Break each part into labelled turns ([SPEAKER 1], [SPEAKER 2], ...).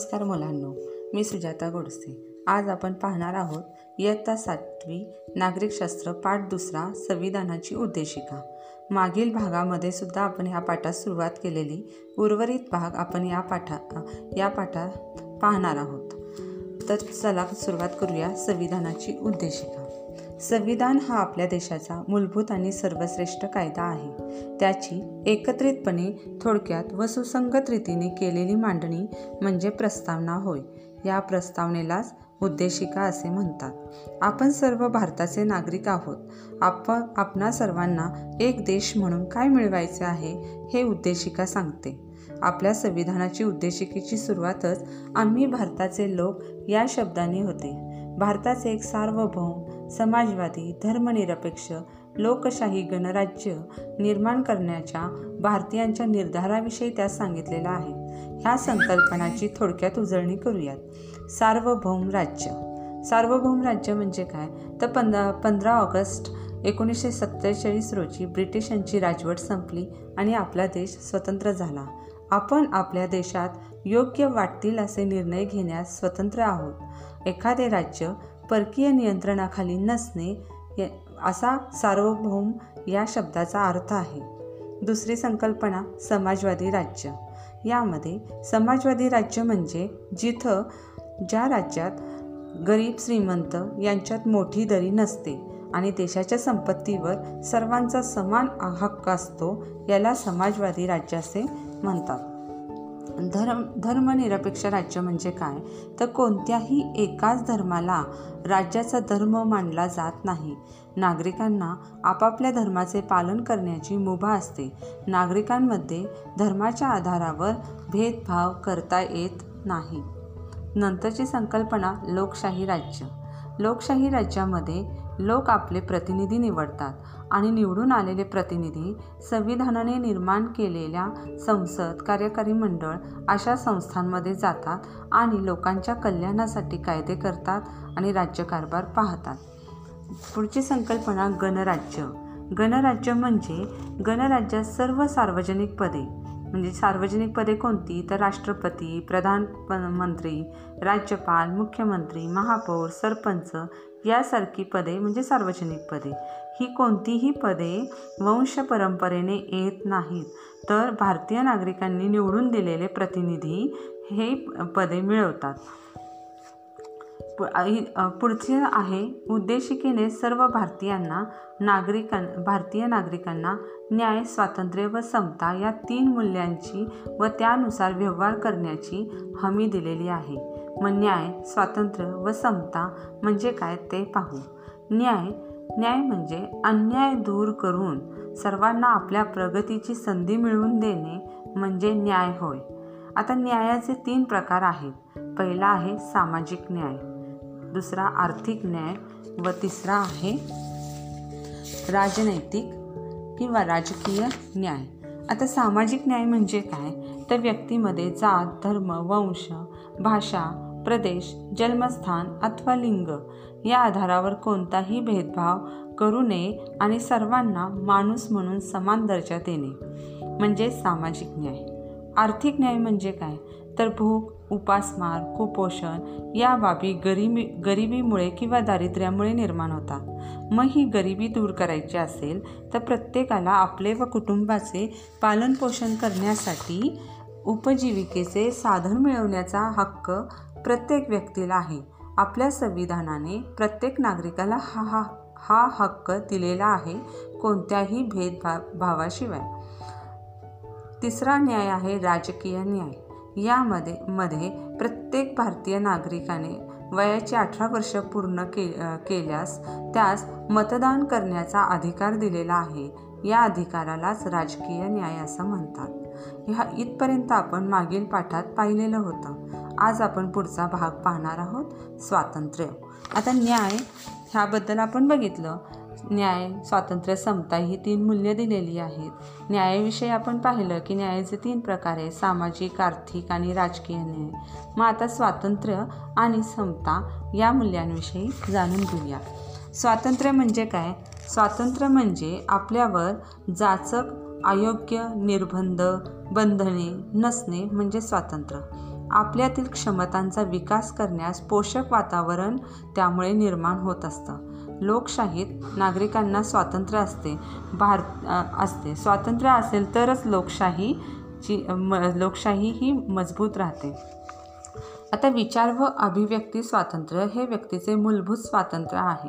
[SPEAKER 1] नमस्कार मुलांनो मी सुजाता गोडसे. आज आपण पाहणार आहोत इयत्ता सातवी नागरिकशास्त्र पाठ दुसरा संविधानाची उद्देशिका. मागील भागामध्ये सुद्धा आपण ह्या पाठात सुरुवात केलेली उर्वरित भाग आपण या पाठा या पाठात पाहणार आहोत. तर चला सुरुवात करूया संविधानाची उद्देशिका. संविधान हा आपल्या देशाचा मूलभूत आणि सर्वश्रेष्ठ कायदा आहे. त्याची एकत्रितपणे थोडक्यात व सुसंगत रीतीने केलेली मांडणी म्हणजे प्रस्तावना होय. या प्रस्तावनेलाच उद्देशिका असे म्हणतात. आपण सर्व भारताचे नागरिक आहोत. आपण आपणा सर्वांना एक देश म्हणून काय मिळवायचे आहे हे उद्देशिका सांगते. आपल्या संविधानाची उद्देशिकेची सुरुवातच आम्ही भारताचे लोक या शब्दाने होते. भारताचे एक सार्वभौम समाजवादी धर्मनिरपेक्ष लोकशाही गणराज्य निर्माण करण्याच्या भारतीयांच्या निर्धाराविषयी त्यात सांगितलेलं आहे. ह्या संकल्पनाची थोडक्यात उजळणी करूयात. सार्वभौम राज्य. सार्वभौम राज्य म्हणजे काय? तर पंधरा पंधरा ऑगस्ट एकोणीसशे सत्तेचाळीस रोजी ब्रिटिशांची राजवट संपली आणि आपला देश स्वतंत्र झाला. आपण आपल्या देशात योग्य वाटतील असे निर्णय घेण्यास स्वतंत्र आहोत. एखादे राज्य परकीय नियंत्रणाखाली नसणे असा सार्वभौम या शब्दाचा अर्थ आहे. दुसरी संकल्पना समाजवादी राज्य. यामध्ये समाजवादी राज्य म्हणजे जिथं ज्या राज्यात गरीब श्रीमंत यांच्यात मोठी दरी नसते आणि देशाच्या संपत्तीवर सर्वांचा समान हक्क असतो याला समाजवादी राज्य असे म्हणतात. धर्म धर्मनिरपेक्ष राज्य म्हणजे काय? तर कोणत्याही एकाच धर्माला राज्याचा धर्म मानला जात नाही. नागरिकांना आपापल्या धर्माचे पालन करण्याची मुभा असते. नागरिकांमध्ये धर्माच्या आधारावर भेदभाव करता येत नाही. नंतरची संकल्पना लोकशाही राज्य. लोकशाही राज्यामध्ये लोक आपले प्रतिनिधी निवडतात. आणि निवडून आलेले प्रतिनिधी संविधानाने निर्माण केलेल्या संसद कार्यकारी मंडळ अशा संस्थांमध्ये जातात आणि लोकांच्या कल्याणासाठी कायदे करतात आणि राज्यकारभार पाहतात. पुढची संकल्पना गणराज्य. गणराज्य म्हणजे गणराज्यात सर्व सार्वजनिक पदे म्हणजे सार्वजनिक पदे कोणती? तर राष्ट्रपती प्रधानमंत्री राज्यपाल मुख्यमंत्री महापौर सरपंच यासारखी पदे म्हणजे सार्वजनिक पदे. ही कोणतीही पदे वंश परंपरेने येत नाहीत. तर भारतीय नागरिकांनी निवडून दिलेले प्रतिनिधी हे पदे मिळवतात. पुढचे आहे उद्देशिकेने सर्व भारतीयांना नागरिकां भारतीय नागरिकांना न्याय स्वातंत्र्य व समता या तीन मूल्यांची व त्यानुसार व्यवहार करण्याची हमी दिलेली आहे. मग न्याय स्वातंत्र्य व समता म्हणजे काय ते पाहू. न्याय न्याय म्हणजे अन्याय दूर करून सर्वांना आपल्या प्रगतीची संधी मिळवून देणे म्हणजे न्याय होय. आता न्यायाचे तीन प्रकार आहेत. पहिला आहे सामाजिक न्याय. दुसरा आर्थिक न्याय व तिसरा आहे राजनैतिक किंवा राजकीय न्याय. आता सामाजिक न्याय म्हणजे काय? तर व्यक्तीमध्ये जात धर्म वंश भाषा प्रदेश जन्मस्थान अथवा लिंग या आधारावर कोणताही भेदभाव करू नये आणि सर्वांना माणूस म्हणून समान दर्जा देणे. म्हणजे सामाजिक न्याय. आर्थिक न्याय म्हणजे काय? तर भूक उपासमार कुपोषण या बाबी गरिबी गरिबीमुळे किंवा दारिद्र्यामुळे निर्माण होतात मग ही गरिबी दूर करायची असेल तर प्रत्येकाला आपले व कुटुंबाचे पालनपोषण करण्यासाठी उपजीविकेचे साधन मिळवण्याचा हक्क प्रत्येक व्यक्तीला आहे. आपल्या संविधानाने प्रत्येक नागरिकाला हा हा हा हक्क दिलेला आहे कोणत्याही भेदभाव भावाशिवाय. तिसरा न्याय आहे राजकीय न्याय. यामध्ये मध्ये प्रत्येक भारतीय नागरिकाने वयाची अठरा वर्ष पूर्ण के केल्यास त्यास मतदान करण्याचा अधिकार दिलेला आहे. या अधिकारालाच राजकीय न्याय असं म्हणतात. ह्या इथपर्यंत आपण मागील पाठात पाहिलेलं होतं. आज आपण पुढचा भाग पाहणार आहोत स्वातंत्र्य. आता न्याय ह्याबद्दल आपण बघितलं. न्याय स्वातंत्र्य समता ही तीन मूल्य दिलेली आहेत. न्यायाविषयी आपण पाहिलं की न्यायाचे तीन प्रकार आहे सामाजिक आर्थिक आणि राजकीय न्याय. मग आता स्वातंत्र्य आणि समता या मूल्यांविषयी जाणून घेऊया. स्वातंत्र्य म्हणजे काय? स्वातंत्र्य म्हणजे आपल्यावर जाचक अयोग्य निर्बंध बंधने नसणे म्हणजे स्वातंत्र्य. आपल्यातील क्षमतांचा विकास करण्यास पोषक वातावरण त्यामुळे निर्माण होत असतं. लोकशाहीत नागरिकांना स्वातंत्र्य असते. भारत असते. स्वातंत्र्य असेल तरच लोकशाहीची म लोकशाही ही मजबूत राहते. आता विचार व अभिव्यक्ती स्वातंत्र्य हे व्यक्तीचे मूलभूत स्वातंत्र्य आहे.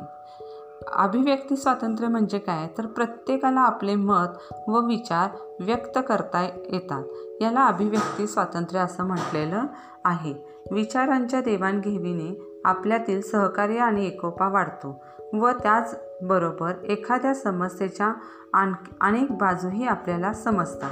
[SPEAKER 1] अभिव्यक्ती स्वातंत्र्य म्हणजे काय? तर प्रत्येकाला आपले मत व विचार व्यक्त करता येतात. याला अभिव्यक्ती स्वातंत्र्य असं म्हटलेलं आहे. विचारांच्या देवाणघेवीने आपल्यातील सहकार्य आणि एकोपा वाढतो. व त्याचबरोबर एखाद्या समस्येच्या आण अनेक बाजूही आपल्याला समजतात.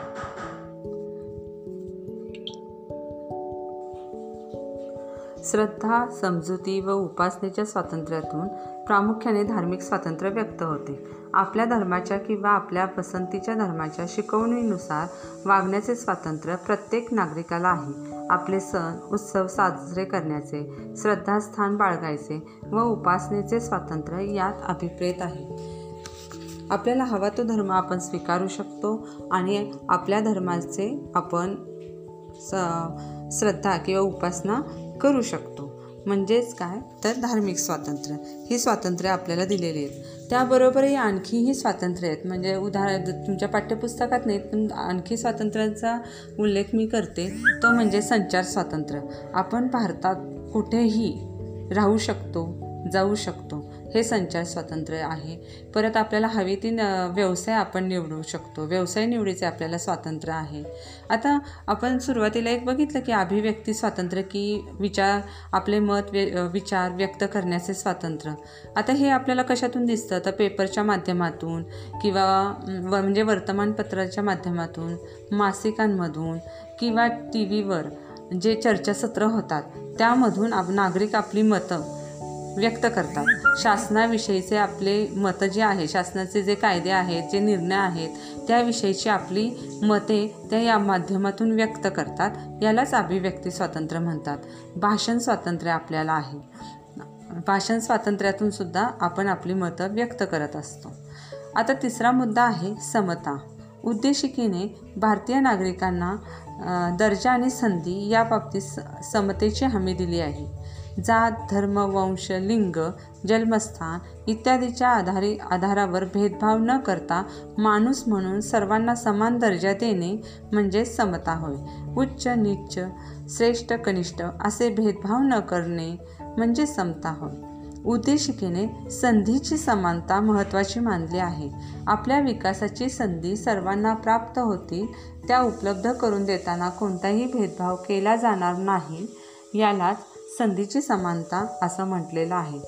[SPEAKER 1] श्रद्धा समजुती व उपासनेच्या स्वातंत्र्यातून प्रामुख्याने धार्मिक स्वातंत्र्य व्यक्त होते. आपल्या धर्माच्या किंवा आपल्या पसंतीच्या धर्माच्या शिकवणीनुसार वागण्याचे स्वातंत्र्य प्रत्येक नागरिकाला आहे. आपले सण उत्सव साजरे करण्याचे श्रद्धास्थान बाळगायचे व उपासनेचे स्वातंत्र्य यात अभिप्रेत आहे. आपल्याला हवा तो धर्म आपण स्वीकारू शकतो आणि आपल्या धर्माचे आपण स श्रद्धा किंवा उपासना करू शकतो. म्हणजेच काय? तर धार्मिक स्वातंत्र्य. ही स्वातंत्र्य आपल्याला दिलेली आहेत. त्याबरोबरही आणखीही स्वातंत्र्य आहेत. म्हणजे उदाहरण तुमच्या पाठ्यपुस्तकात नाहीत पण आणखी स्वातंत्र्याचा उल्लेख मी करते. तो म्हणजे संचार स्वातंत्र्य. आपण भारतात कुठेही राहू शकतो जाऊ शकतो. हे संचार स्वातंत्र्य आहे. परत आपल्याला हवी ती न व्यवसाय आपण निवडू शकतो. व्यवसाय निवडीचे आपल्याला स्वातंत्र्य आहे. आता आपण सुरुवातीला एक बघितलं की अभिव्यक्ती स्वातंत्र्य की विचार आपले मत व्य विचार व्यक्त करण्याचे स्वातंत्र्य. आता हे आपल्याला कशातून दिसतं? तर पेपरच्या माध्यमातून किंवा म्हणजे वर्तमानपत्राच्या माध्यमातून मासिकांमधून किंवा टी व्हीवर जे चर्चासत्र होतात त्यामधून आप नागरिक आपली मतं व्यक्त करतात. शासनाविषयीचे आपले मतं जे आहे शासनाचे जे कायदे आहेत जे निर्णय आहेत त्याविषयीची आपली मते त्या या माध्यमातून व्यक्त करतात. यालाच अभिव्यक्ती स्वातंत्र्य म्हणतात. भाषण स्वातंत्र्य आपल्याला आहे. भाषण स्वातंत्र्यातून सुद्धा आपण आपली मतं व्यक्त करत असतो. आता तिसरा मुद्दा आहे समता. उद्देशिकेने भारतीय नागरिकांना दर्जा आणि संधी याबाबतीत समतेची हमी दिली आहे. जात धर्म वंश लिंग जन्मस्थान इत्यादीच्या आधारे आधारावर भेदभाव न करता माणूस म्हणून सर्वांना समान दर्जा देणे म्हणजे समता होय. उच्च नीच श्रेष्ठ कनिष्ठ असे भेदभाव न करणे म्हणजे समता होय. उद्देशिकेने संधीची समानता महत्त्वाची मानली आहे. आपल्या विकासाची संधी सर्वांना प्राप्त होतील त्या उपलब्ध करून देताना कोणताही भेदभाव केला जाणार नाही यालाच संधीची समानता असं म्हटलेलं आहे.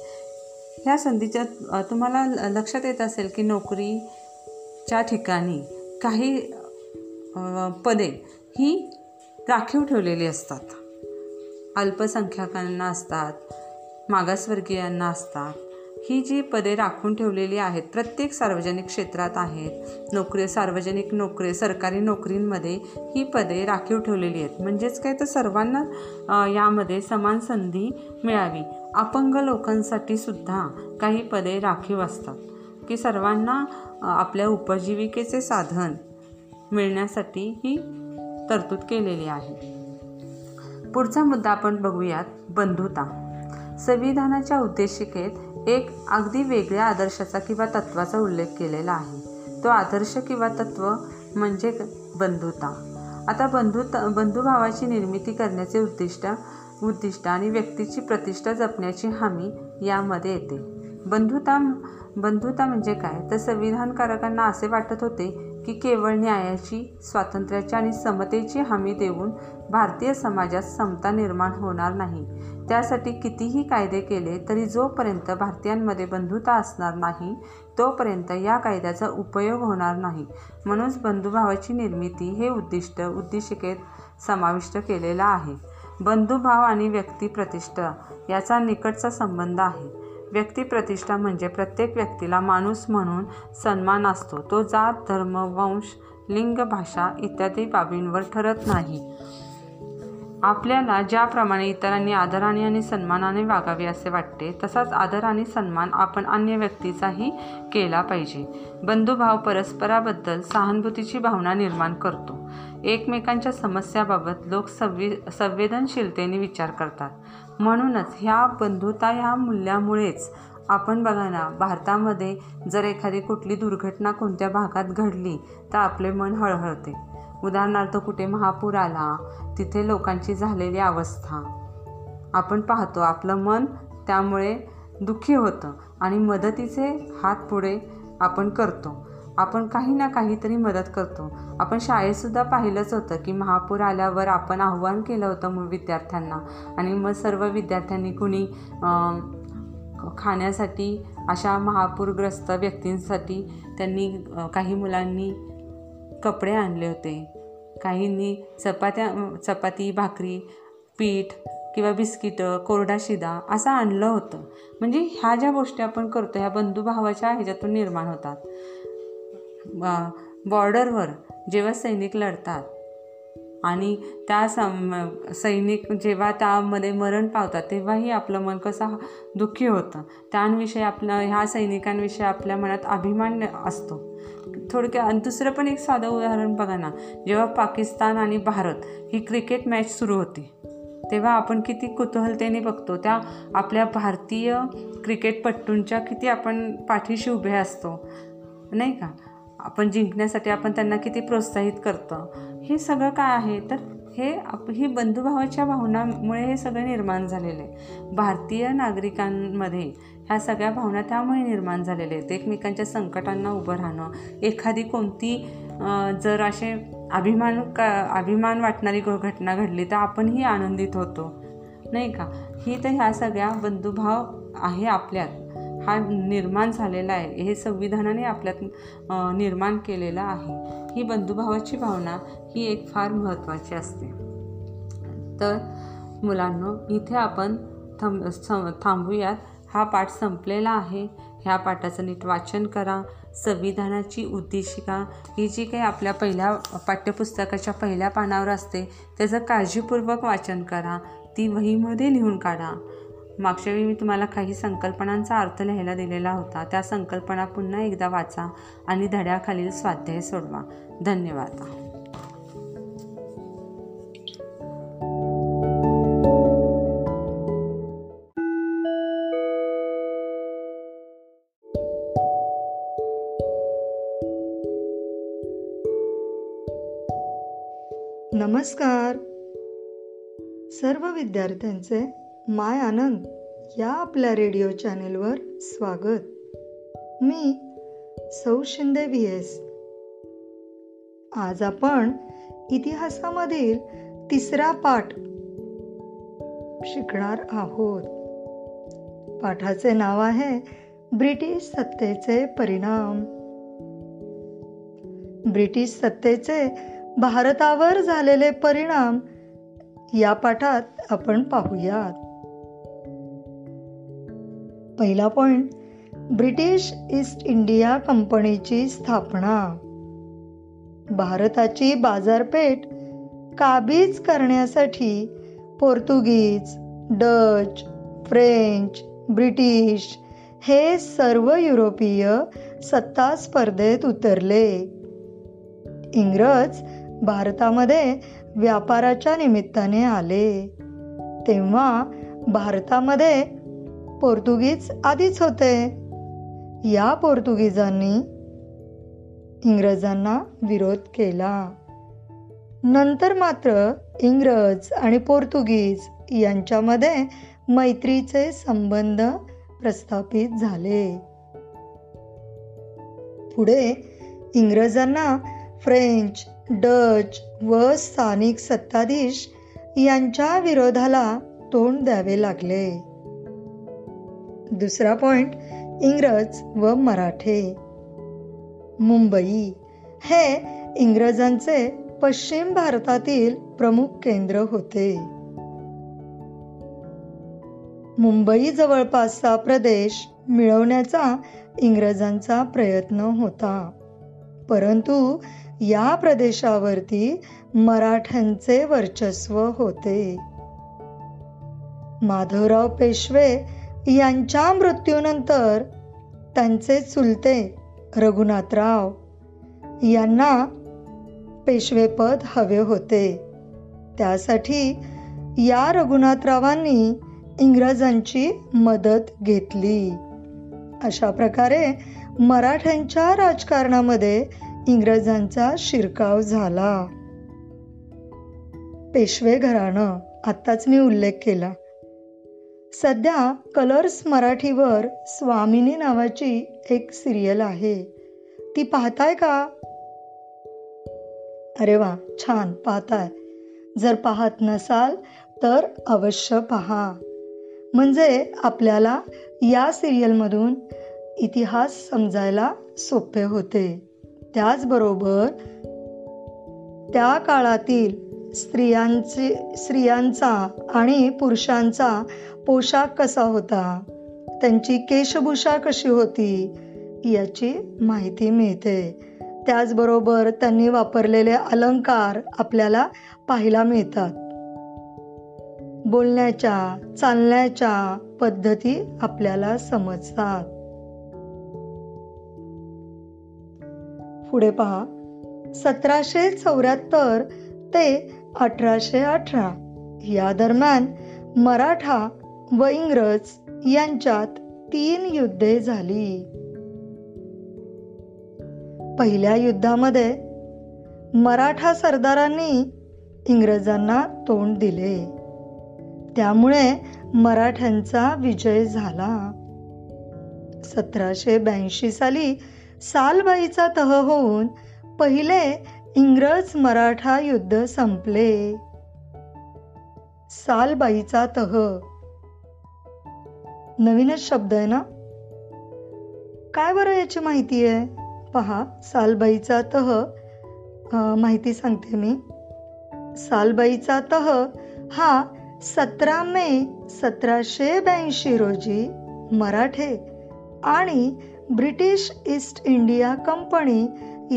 [SPEAKER 1] ह्या संधीच्या तुम्हाला लक्षात येत असेल की नोकरीच्या ठिकाणी काही पदे ही राखीव ठेवलेली असतात. अल्पसंख्याकांना असतात मागासवर्गीयांना असतात ही जी पदे राखून ठेवलेली आहेत प्रत्येक सार्वजनिक क्षेत्रात आहेत नोकरी सार्वजनिक नोकरी सरकारी नोकरींमध्ये ही पदे राखीव ठेवलेली आहेत. म्हणजेच काय? तर सर्वांना यामध्ये समान संधी मिळावी. अपंग लोकांसाठी सुद्धा काही पदे राखीव असतात. की सर्वांना आपल्या उपजीविकेचे साधन मिळण्यासाठी ही तरतूद केलेली आहे. पुढचा मुद्दा आपण बघूयात बंधुता. संविधानाच्या उद्देशिकेत एक अगदी वेगळ्या आदर्शाचा किंवा तत्वाचा उल्लेख केलेला आहे. तो आदर्श किंवा तत्व म्हणजे बंधुता. आता बंधुता बंधुभावाची निर्मिती करण्याचे उद्दिष्ट उद्दिष्ट आणि व्यक्तीची प्रतिष्ठा जपण्याची हमी यामध्ये येते. बंधुता बंधुता म्हणजे काय? तर संविधानकारकांना असे वाटत होते की केवळ न्यायाची स्वातंत्र्याची आणि समतेची हमी देऊन भारतीय समाजात समता निर्माण होणार नाही. त्यासाठी कितीही कायदे केले तरी जोपर्यंत भारतीयांमध्ये बंधुता असणार नाही तोपर्यंत या कायद्याचा उपयोग होणार नाही. म्हणूनच बंधुभावाची निर्मिती हे उद्दिष्ट उद्दिष्टिकेत समाविष्ट केलेलं आहे. बंधुभाव आणि व्यक्तिप्रतिष्ठा याचा निकटचा संबंध आहे. व्यक्तिप्रतिष्ठा म्हणजे प्रत्येक व्यक्तीला माणूस म्हणून सन्मान असतो. तो जात धर्म वंश लिंग भाषा इत्यादी बाबींवर ठरत नाही. आपल्याला ज्याप्रमाणे इतरांनी आदराने आणि सन्मानाने वागावे असे वाटते तसाच आदर आणि सन्मान आपण अन्य व्यक्तीचाही केला पाहिजे. बंधुभाव परस्पराबद्दल सहानुभूतीची भावना निर्माण करतो. एकमेकांच्या समस्याबाबत लोक संवे संवेदनशीलतेने विचार करतात. म्हणूनच ह्या बंधुता ह्या मूल्यामुळेच आपण बघा ना भारतामध्ये जर एखादी कुठली दुर्घटना कोणत्या भागात घडली तर आपले मन हळहळते. उदाहरणार्थ कुठे महापूर आला तिथे लोकांची झालेली अवस्था. आपण पाहतो आपलं मन त्यामुळे दुःखी होतं आणि मदतीचे हात पुढे आपण करतो. आपण काही ना काहीतरी मदत करतो. आपण शाळेतसुद्धा पाहिलंच होतं की महापूर आल्यावर आपण आव्हान केलं होतं मग विद्यार्थ्यांना. आणि मग सर्व विद्यार्थ्यांनी कुणी खाण्यासाठी अशा महापूरग्रस्त व्यक्तींसाठी त्यांनी काही मुलांनी कपडे आणले होते. काहींनी चपात्या चपाती भाकरी पीठ किंवा बिस्किटं कोरडा शिदा असं आणलं होतं. म्हणजे ह्या ज्या गोष्टी आपण करतो ह्या बंधुभावाच्या ह्याच्यातून निर्माण होतात. बॉर्डरवर जेव्हा सैनिक लढतात आणि त्या सम सैनिक जेव्हा त्यामध्ये मरण पावतात तेव्हाही आपलं मन कसं दुःखी होतं. त्यांविषयी आपलं ह्या सैनिकांविषयी आपल्या मनात अभिमान असतो. थोडक्या आणि दुसरं पण एक साधं उदाहरण बघा ना. जेव्हा पाकिस्तान आणि भारत ही क्रिकेट मॅच सुरू होती तेव्हा आपण किती कुतूहलतेने बघतो त्या आपल्या भारतीय क्रिकेटपट्टूंच्या किती आपण पाठीशी उभे असतो नाही का? आपण जिंकण्यासाठी आपण त्यांना किती प्रोत्साहित करतं? हे सगळं काय आहे? तर हे आप ही बंधुभावाच्या भावनामुळे हे सगळं निर्माण झालेलं आहे. भारतीय नागरिकांमध्ये ह्या सगळ्या भावना त्यामुळे निर्माण झालेल्या आहेत. एकमेकांच्या संकटांना उभं राहणं एखादी कोणती जर असे अभिमान का अभिमान वाटणारी घटना घडली तर आपणही आनंदित होतो. नाही का? ही तर ह्या सगळ्या बंधुभाव आहे आपल्यात. हा निर्माण झालेला आहे. हे संविधानाने आपल्यात निर्माण केलेलं आहे. ही बंधुभावाची भावना ही एक फार महत्त्वाची असते. तर मुलांनो इथे आपण थांब थांबूयात. हा पाठ संपलेला आहे. ह्या पाठाचं नीट वाचन करा. संविधानाची उद्देशिका ही जी काही आपल्या पहिल्या पाठ्यपुस्तकाच्या पहिल्या पानावर असते त्याचं काळजीपूर्वक वाचन करा. ती वहीमध्ये लिहून काढा. मागच्या वेळी मी तुम्हाला काही संकल्पनांचा अर्थ लिहायला दिलेला होता. त्या संकल्पना पुन्हा एकदा वाचा आणि धड्याखालील स्वाध्याय सोडवा. धन्यवाद.
[SPEAKER 2] नमस्कार. सर्व विद्यार्थ्यांचे माय आनंद या आपल्या रेडिओ चॅनेलवर स्वागत. मी सौ शिंदे व्ही एस आज आपण इतिहासामधील तिसरा पाठ शिकणार आहोत. पाठाचे नाव आहे ब्रिटिश सत्तेचे परिणाम. ब्रिटिश सत्तेचे भारतावर झालेले परिणाम या पाठात आपण पाहूयात. पहिला पॉइंट ब्रिटिश ईस्ट इंडिया कंपनीची स्थापना. भारताची बाजारपेठ काबीज करण्यासाठी पोर्तुगीज डच फ्रेंच ब्रिटिश हे सर्व युरोपीय सत्ता स्पर्धेत उतरले. इंग्रज भारतामध्ये व्यापाराच्या निमित्ताने आले. तेव्हा भारतामध्ये पोर्तुगीज आधीच होते. या पोर्तुगीजांनी इंग्रजांना विरोध केला. नंतर मात्र इंग्रज आणि पोर्तुगीज यांच्यामध्ये मैत्रीचे संबंध प्रस्थापित झाले. पुढे इंग्रजांना फ्रेंच डच व स्थानिक सत्ताधीश यांच्या विरोधाला तोंड द्यावे लागले. दुसरा पॉइंट इंग्रज व मराठे. मुंबई. हे इंग्रजांचे पश्चिम भारतातील प्रमुख केंद्र होते. मुंबई जवळपासचा प्रदेश मिळवण्याचा इंग्रजांचा प्रयत्न होता. परंतु या प्रदेशावरती मराठ्यांचे वर्चस्व होते. माधवराव पेशवे यांच्या मृत्यूनंतर त्यांचे चुलते रघुनाथराव यांना पेशवेपद हवे होते. त्यासाठी या रघुनाथरावांनी इंग्रजांची मदत घेतली. अशा प्रकारे मराठ्यांच्या राजकारणामध्ये इंग्रजांचा शिरकाव झाला. पेशवे घराणं आत्ताच मी उल्लेख केला. सध्या कलर्स मराठीवर स्वामिनी नावाची एक सिरियल आहे. ती पाहताय का? अरे वा छान पाहताय. जर पाहत नसाल तर अवश्य पहा. म्हणजे आपल्याला या सिरियलमधून इतिहास समजायला सोपे होते. त्याचबरोबर त्या काळातील स्त्रियांचे स्त्रियांचा आणि पुरुषांचा पोशाख कसा होता? त्यांची केशभूषा कशी होती? याची माहिती मिळते. त्याचबरोबर त्यांनी वापरलेले अलंकार आपल्याला पाहायला मिळतात. बोलण्याच्या चालण्याच्या पद्धती आपल्याला समजतात. पुढे पहा. सतराशे चौऱ्याहत्तर ते अठराशे अठरा या दरम्यान मराठा व इंग्रज यांच्यात तीन युद्धे झाली. पहिल्या युद्धामध्ये मराठा सरदारांनी इंग्रजांना तोंड दिले. त्यामुळे मराठ्यांचा विजय झाला. सतराशे ब्याऐंशी साली सालबाईचा तह होऊन पहिले इंग्रज मराठा युद्ध संपले. सालबाईचा तह नवीनच शब्द आहे ना? काय बरं याची माहिती आहे? पहा सालबाईचा तह माहिती सांगते मी. सालबाईचा तह हा सतरा मे सतराशे ब्याऐंशी रोजी मराठे आणि ब्रिटिश ईस्ट इंडिया कंपनी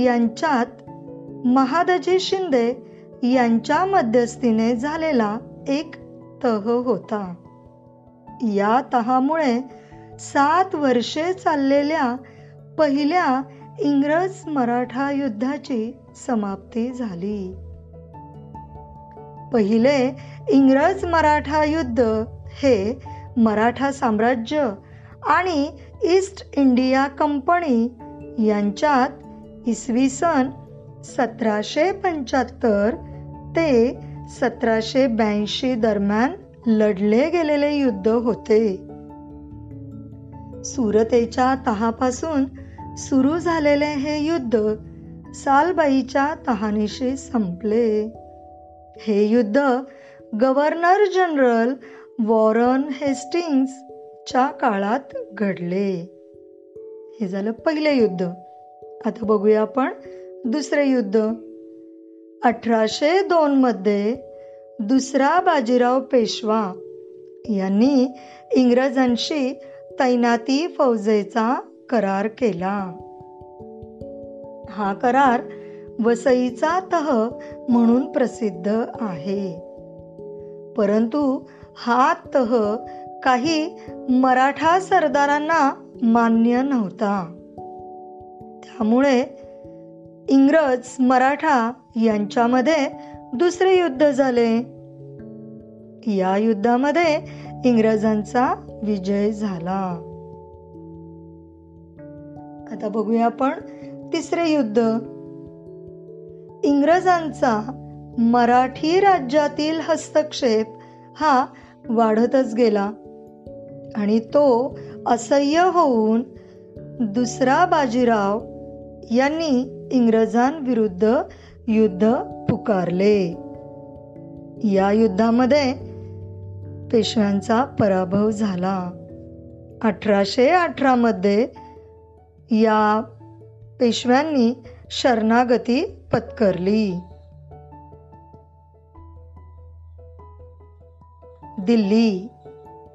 [SPEAKER 2] यांच्यात महादजी शिंदे यांच्या मध्यस्थीने झालेला एक तह होता. या तहामुळे सात वर्षे चाललेल्या पहिल्या इंग्रज मराठा युद्धाची समाप्ती झाली. पहिले इंग्रज मराठा युद्ध हे मराठा साम्राज्य आणि ईस्ट इंडिया कंपनी यांच्यात इसवी सन सतराशे पंच्याहत्तर ते सतराशे ब्याऐंशी दरम्यान लढले गेलेले युद्ध होते. सुरतेच्या तहापासून सुरू झालेले हे युद्ध सालबाईच्या तहानीशी संपले. हे युद्ध गव्हर्नर जनरल वॉरन हेस्टिंग्स च्या काळात घडले. हे झालं पहिले युद्ध. आता बघूया आपण दुसरे युद्ध. अठराशे दोन मध्ये दुसरा बाजीराव पेशवा यांनी इंग्रजांशी तैनाती फौजेचा करार केला. हा करार वसईचा तह म्हणून प्रसिद्ध आहे. परंतु हा तह काही मराठा सरदारांना मान्य नव्हता. त्यामुळे इंग्रज मराठा यांच्यामध्ये दुसरे युद्ध झाले. या युद्धामध्ये इंग्रजांचा विजय झाला. आता बघूया आपण तिसरे युद्ध. इंग्रजांचा मराठी राज्यातील हस्तक्षेप हा वाढतच गेला आणि तो असह्य होऊन दुसरा बाजीराव यांनी इंग्रजांविरुद्ध युद्ध पुकारले. या युद्धामध्ये पेशव्यांचा पराभव झाला. अठराशे अठरा मध्ये या पेशव्यांनी शरणागती पत्करली. दिल्ली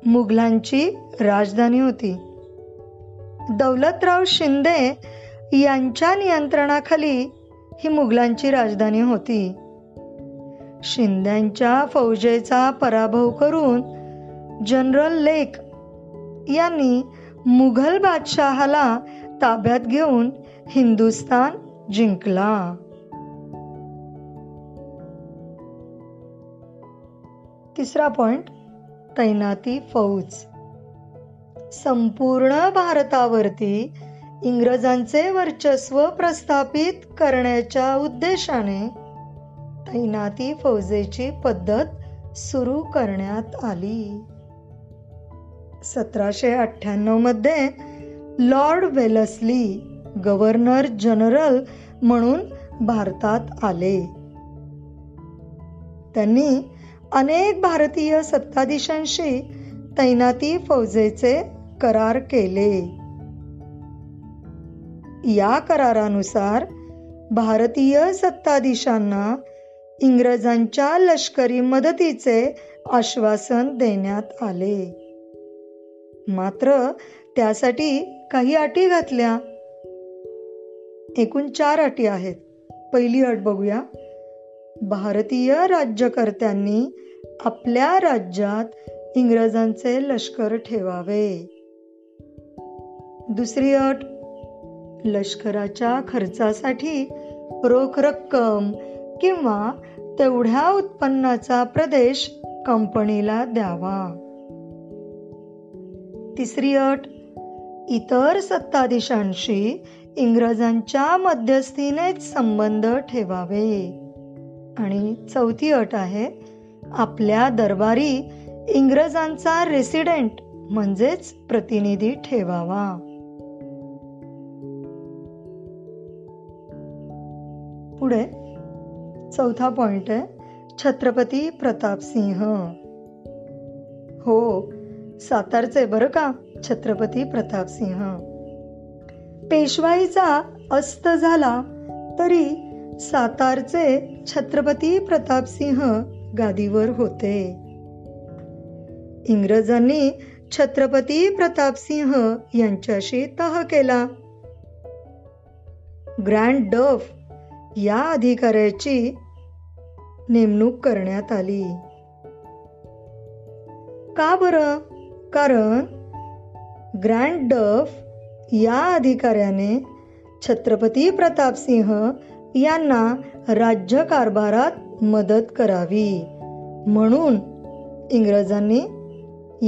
[SPEAKER 2] मुघलांची राजधानी होती. दौलतराव शिंदे यांच्या नियंत्रणाखाली ही मुघलांची राजधानी होती. शिंद्यांच्या फौजेचा पराभव करून जनरल लेक यांनी मुघल बादशहाला ताब्यात घेऊन हिंदुस्तान जिंकला. तिसरा पॉइंट तैनाती फौज. संपूर्ण भारतावरती इंग्रजांचे वर्चस्व प्रस्थापित करण्याच्या उद्देशाने तैनाती फौजेची पद्धत सुरू करण्यात आली. सतराशे अठ्ठ्याण्णवमध्ये लॉर्ड वेलसली गव्हर्नर जनरल म्हणून भारतात आले. त्यांनी अनेक भारतीय सत्ताधीशांशी तैनाती फौजेचे करार केले. या करारानुसार भारतीय सत्ताधीशांना इंग्रजांच्या लष्करी मदतीचे आश्वासन देण्यात आले. मात्र त्यासाठी काही अटी घातल्या. एकूण चार अटी आहेत. पहिली अट बघूया. भारतीय राज्यकर्त्यांनी आपल्या राज्यात इंग्रजांचे लष्कर ठेवावे. दुसरी अट लष्कराच्या खर्चासाठी रोख रक्कम किंवा तेवढ्या उत्पन्नाचा प्रदेश कंपनीला द्यावा. तिसरी अट इतर सत्ताधीशांशी इंग्रजांच्या मध्यस्थीनेच संबंध ठेवावे. आणि चौथी अट आहे आपल्या दरबारी इंग्रजांचा रेसिडेंट म्हणजेच प्रतिनिधी ठेवावा. पुढे चौथा पॉइंट आहे छत्रपती प्रतापसिंह हो सातारचे बरं का? छत्रपती प्रतापसिंह पेशवाईचा अस्त झाला तरी सातारचे छत्रपती प्रतापसिंह गादीवर होते. इंग्रजांनी छत्रपती प्रतापसिंह यांच्याशी तह केला. ग्रँड डफ या अधिकाऱ्याची नेमणूक करण्यात आली. का बरं? कारण ग्रँड डफ या अधिकाऱ्याने छत्रपती प्रतापसिंह यांना राज्यकारभारात मदत करावी म्हणून इंग्रजांनी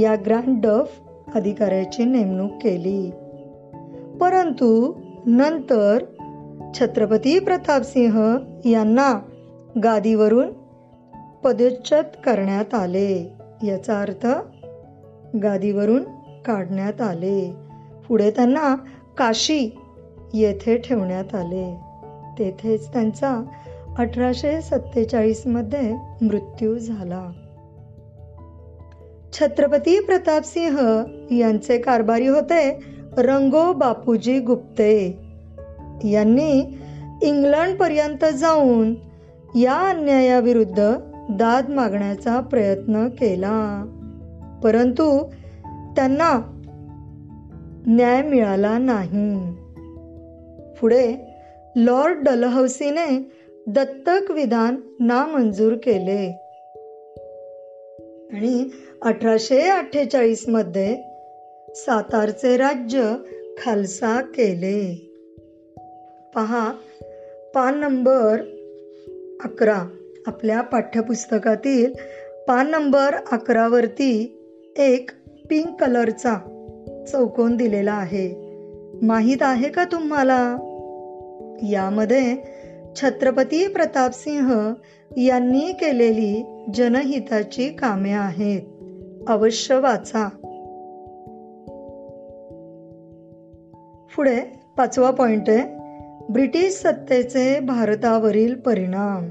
[SPEAKER 2] या ग्रँड डफ अधिकाऱ्याची नेमणूक केली. परंतु नंतर छत्रपती प्रतापसिंह यांना गादीवरून पदच्युत करण्यात आले. याचा अर्थ गादीवरून काढण्यात आले. पुढे त्यांना काशी येथे ठेवण्यात आले. तेथेच त्यांचा अठराशे सत्तेचाळीसमध्ये मृत्यू झाला. छत्रपती प्रतापसिंह यांचे कारभारी होते रंगो बापूजी गुप्ते. यांनी इंग्लंडपर्यंत जाऊन या अन्यायाविरुद्ध दाद मागण्याचा प्रयत्न केला. परंतु त्यांना न्याय मिळाला नाही. पुढे लॉर्ड डलहौसीने दत्तक विधान नामंजूर केले. आणि अठराशे अठ्ठेचाळीसमध्ये सातारचे राज्य खालसा केले. पहा. पान नंबर अकरा. आपल्या पाठ्यपुस्तकातील पान नंबर अकरावरती एक पिंक कलरचा चौकोन दिलेला आहे. माहीत आहे का तुम्हाला? यामध्ये छत्रपती प्रतापसिंह यांनी केलेली जनहिताची कामे आहेत. अवश्य वाचा. पुढे पाचवा पॉइंट आहे. ब्रिटिश सत्तेचे भारतावरील परिणाम.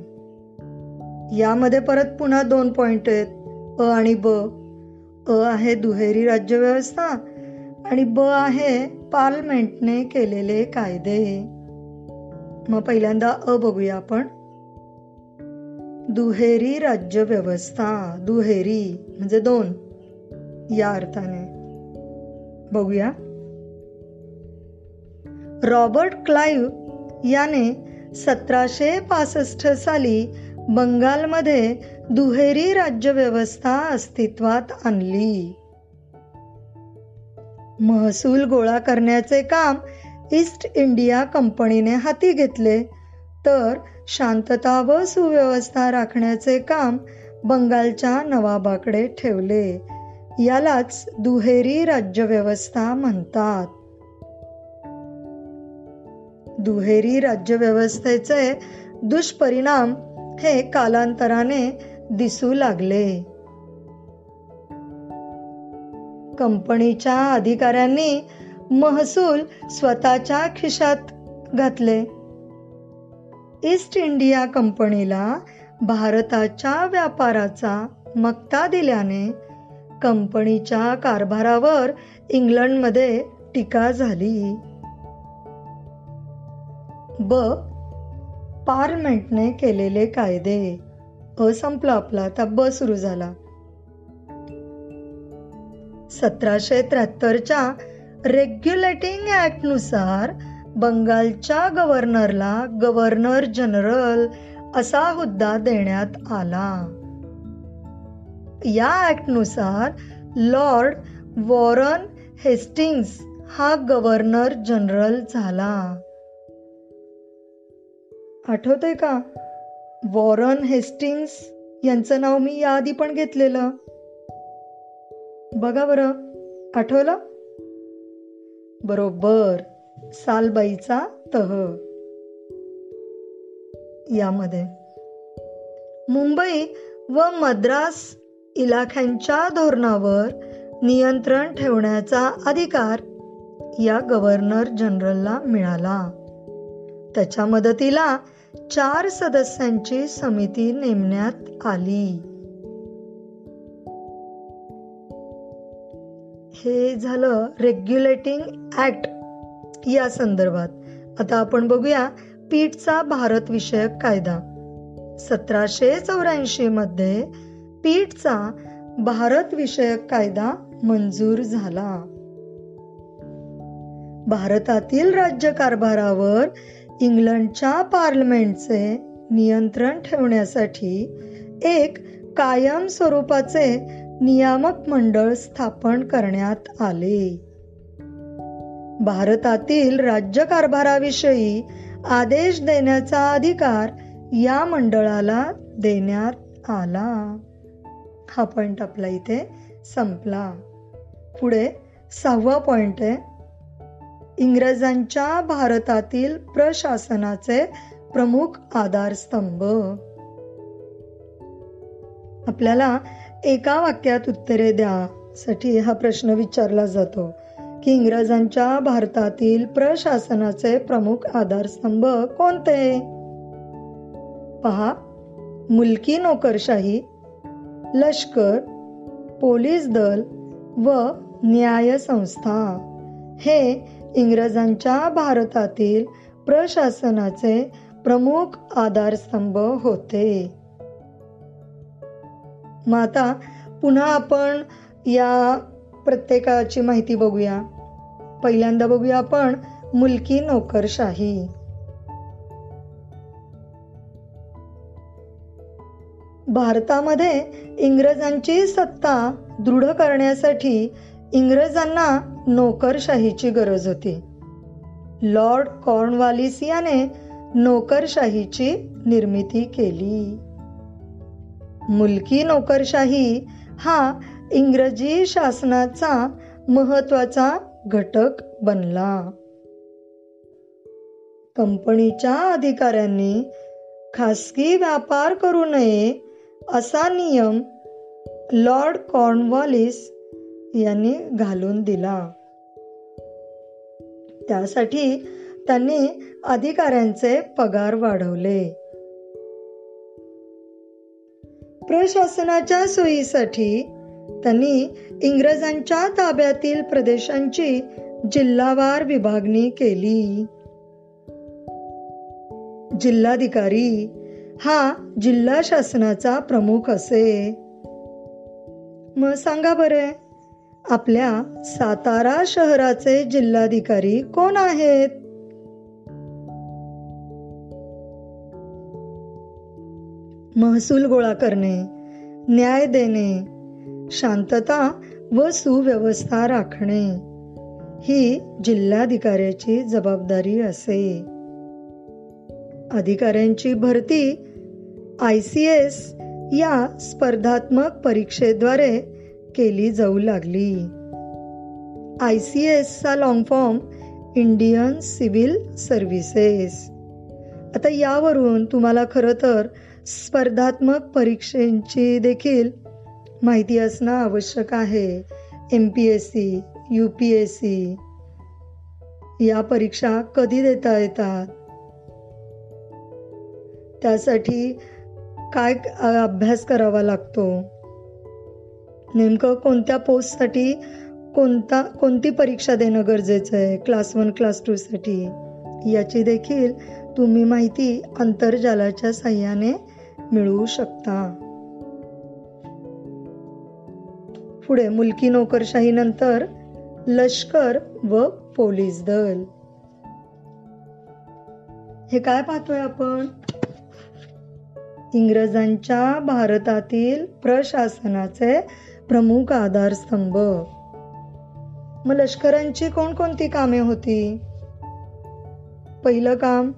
[SPEAKER 2] यामध्ये परत पुन्हा दोन पॉइंट आहेत. अ आणि ब. अ आहे दुहेरी राज्यव्यवस्था आणि ब आहे पार्लमेंटने केलेले कायदे. मग पहिल्यांदा अ बघूया आपण. दुहेरी राज्यव्यवस्था दुहेरी म्हणजे दोन. या अर्थाने. बघूया. रॉबर्ट क्लाइव्ह याने सतराशे पासष्ट साली बंगालमध्ये दुहेरी राज्यव्यवस्था अस्तित्वात आणली. महसूल गोळा करण्याचे काम ईस्ट इंडिया कंपनीने हाती घेतले तर शांतता व सुव्यवस्था राखण्याचे काम बंगालच्या नवाबाकडे ठेवले. यालाच दुहेरी राज्यव्यवस्था म्हणतात. दुहेरी राज्यव्यवस्थेचे दुष्परिणाम हे कालांतराने दिसू लागले. कंपनीच्या अधिकाऱ्यांनी महसूल स्वतःच्या खिशात घातले. ईस्ट इंडिया कंपनीला भारताच्या व्यापाराचा मक्ता दिल्याने कंपनीच्या कारभारावर इंग्लंडमध्ये टीका झाली. ब. पार्लमेंटने केलेले कायदे. अ संपला आपला आता ब सुरू झाला. सतराशे त्र्याहत्तरच्या रेग्युलेटिंग ॲक्टनुसार बंगालच्या गव्हर्नरला गव्हर्नर जनरल असा हुद्दा देण्यात आला. या ॲक्टनुसार लॉर्ड वॉरन हेस्टिंग्स हा गव्हर्नर जनरल झाला. आठवतंय का? वॉरन हेस्टिंग्स यांचं नाव मी याआधी पण घेतलेलं. बघा बरं आठवलं? बरोबर सालबाईचा तह. यामध्ये. मुंबई व मद्रास इलाख्यांच्या धोरणावर नियंत्रण ठेवण्याचा अधिकार या गव्हर्नर जनरलला मिळाला. त्याच्या मदतीला चार सदस्यांची समिती नेमण्यात आली. हे झालं रेग्युलेटिंग ऍक्ट या संदर्भात. आता आपण बघूया पीठचा भारत विषयक कायदा. सतराशे चौऱ्याऐंशी मध्ये पीठचा भारत विषयक कायदा मंजूर झाला. भारतातील राज्यकारभारावर इंग्लंडच्या पार्लमेंटचे नियंत्रण ठेवण्यासाठी एक कायम स्वरूपाचे नियामक मंडळ स्थापन करण्यात आले. भारतातील राज्यकारभाराविषयी आदेश देण्याचा अधिकार या मंडळाला देण्यात आला. हा पॉइंट आपला इथे संपला. पुढे सहावा पॉइंट आहे. इंग्रजांच्या भारतातील प्रशासनाचे प्रमुख आधारस्तंभ. आपल्याला एका वाक्यात उत्तरे द्या. साठी हा प्रश्न विचारला जातो. की इंग्रजांच्या भारतातील प्रशासनाचे प्रमुख आधारस्तंभ कोणते? पहा. मुलकी नोकरशाही लष्कर पोलीस दल व न्याय संस्था हे इंग्रजांच्या भारतातील प्रशासनाचे प्रमुख आधारस्तंभ होते. मग आता पुन्हा आपण या प्रत्येकाची माहिती बघूया. पहिल्यांदा बघूया आपण मुलकी नोकरशाही. भारतामध्ये इंग्रजांची सत्ता दृढ करण्यासाठी इंग्रजांना नोकरशाहीची गरज होती. लॉर्ड कॉर्नवालिस याने नोकरशाहीची निर्मिती केली. मुलकी नोकरशाही हा इंग्रजी शासनाचा महत्त्वाचा घटक बनला. कंपनीच्या अधिकाऱ्यांनी खासगी व्यापार करू नये असा नियम लॉर्ड कॉर्नवॉलिस यांनी घालून दिला. त्यासाठी त्यांनी अधिकाऱ्यांचे पगार वाढवले. प्रशासनाच्या सोयीसाठी त्यांनी इंग्रजांच्या ताब्यातील प्रदेशांची जिल्हावार विभागणी केली. जिल्हाधिकारी हा जिल्हा शासनाचा प्रमुख असे. मग सांगा बरे आपल्या सातारा शहराचे जिल्हाधिकारी कोण आहेत? महसूल गोळा करणे न्याय देणे शांतता व सुव्यवस्था राखणे ही जिल्हाधिकाऱ्याची जबाबदारी असे. अधिकाऱ्यांची भरती आय सी एस या स्पर्धात्मक परीक्षेद्वारे केली जाऊ लागली. I C एसचा long form Indian civil services आता यावरून तुम्हाला खरं तर स्पर्धात्मक परीक्षेची देखील माहिती असणं आवश्यक आहे. M P S C U P S C या परीक्षा कधी देता येतात? त्यासाठी काय अभ्यास करावा लागतो? नेमकं कोणत्या पोस्टसाठी कोणता कोणती परीक्षा देणं गरजेचं आहे? क्लास वन क्लास टू साठी? याची देखील तुम्ही माहिती आंतरजालाच्या साह्याने मिळवू शकता. पुढे मुलकी नोकरशाही नंतर लष्कर व पोलीस दल. हे काय पाहतोय आपण? इंग्रजांच्या भारतातील प्रशासनाचे प्रमुख आधारस्तंभ मग लष्करांची कोणकोणती कामे होती? पहिलं काम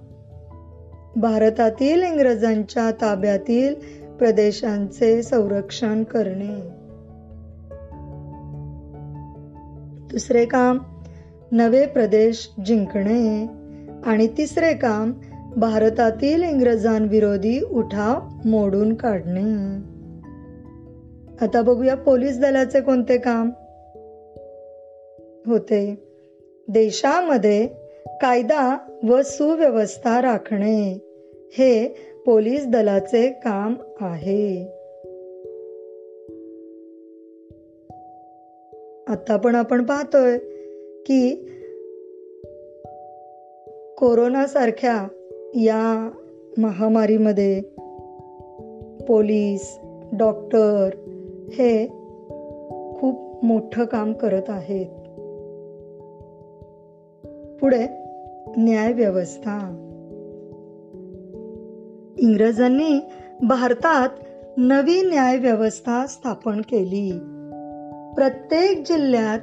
[SPEAKER 2] भारतातील इंग्रजांच्या ताब्यातील प्रदेशांचे संरक्षण करणे. दुसरे काम नवे प्रदेश जिंकणे. आणि तिसरे काम भारतातील इंग्रजांविरोधी उठाव मोडून काढणे. आता बघूया पोलीस दलाचे कोणते काम होते. देशामध्ये कायदा व सुव्यवस्था राखणे हे पोलीस दलाचे काम आहे. आता पण आपण पाहतोय की कोरोना सारख्या या महामारीमध्ये पोलीस डॉक्टर हे खूप मोठं काम करत आहेत. पुढे न्याय व्यवस्था. इंग्रजांनी भारतात नवी न्याय व्यवस्था स्थापन केली. प्रत्येक जिल्ह्यात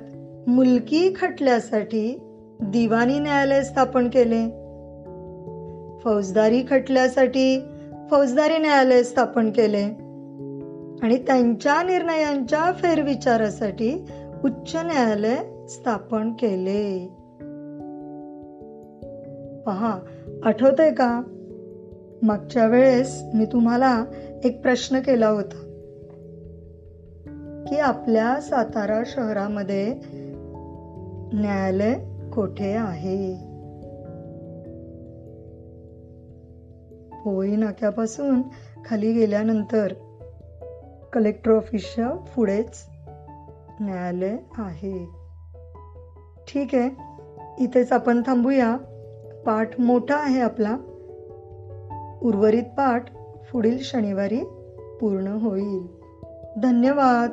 [SPEAKER 2] मुलकी खटल्यासाठी दिवाणी न्यायालय स्थापन केले. फौजदारी खटल्यासाठी फौजदारी न्यायालय स्थापन केले. आणि त्यांच्या निर्णयांच्या फेरविचारासाठी उच्च न्यायालय स्थापन केले. पहा आठवतंय का? मागच्या वेळेस मी तुम्हाला एक प्रश्न केला होता. की आपल्या सातारा शहरामध्ये न्यायालय कोठे आहे? पोई नाक्यापासून खाली गेल्यानंतर कलेक्टर ऑफिसच्या पुढेच न्यायालय आहे. ठीक आहे. इथेच आपण थांबूया. पाठ मोठा आहे आपला. उर्वरित पाठ पुढील शनिवारी पूर्ण होईल. धन्यवाद.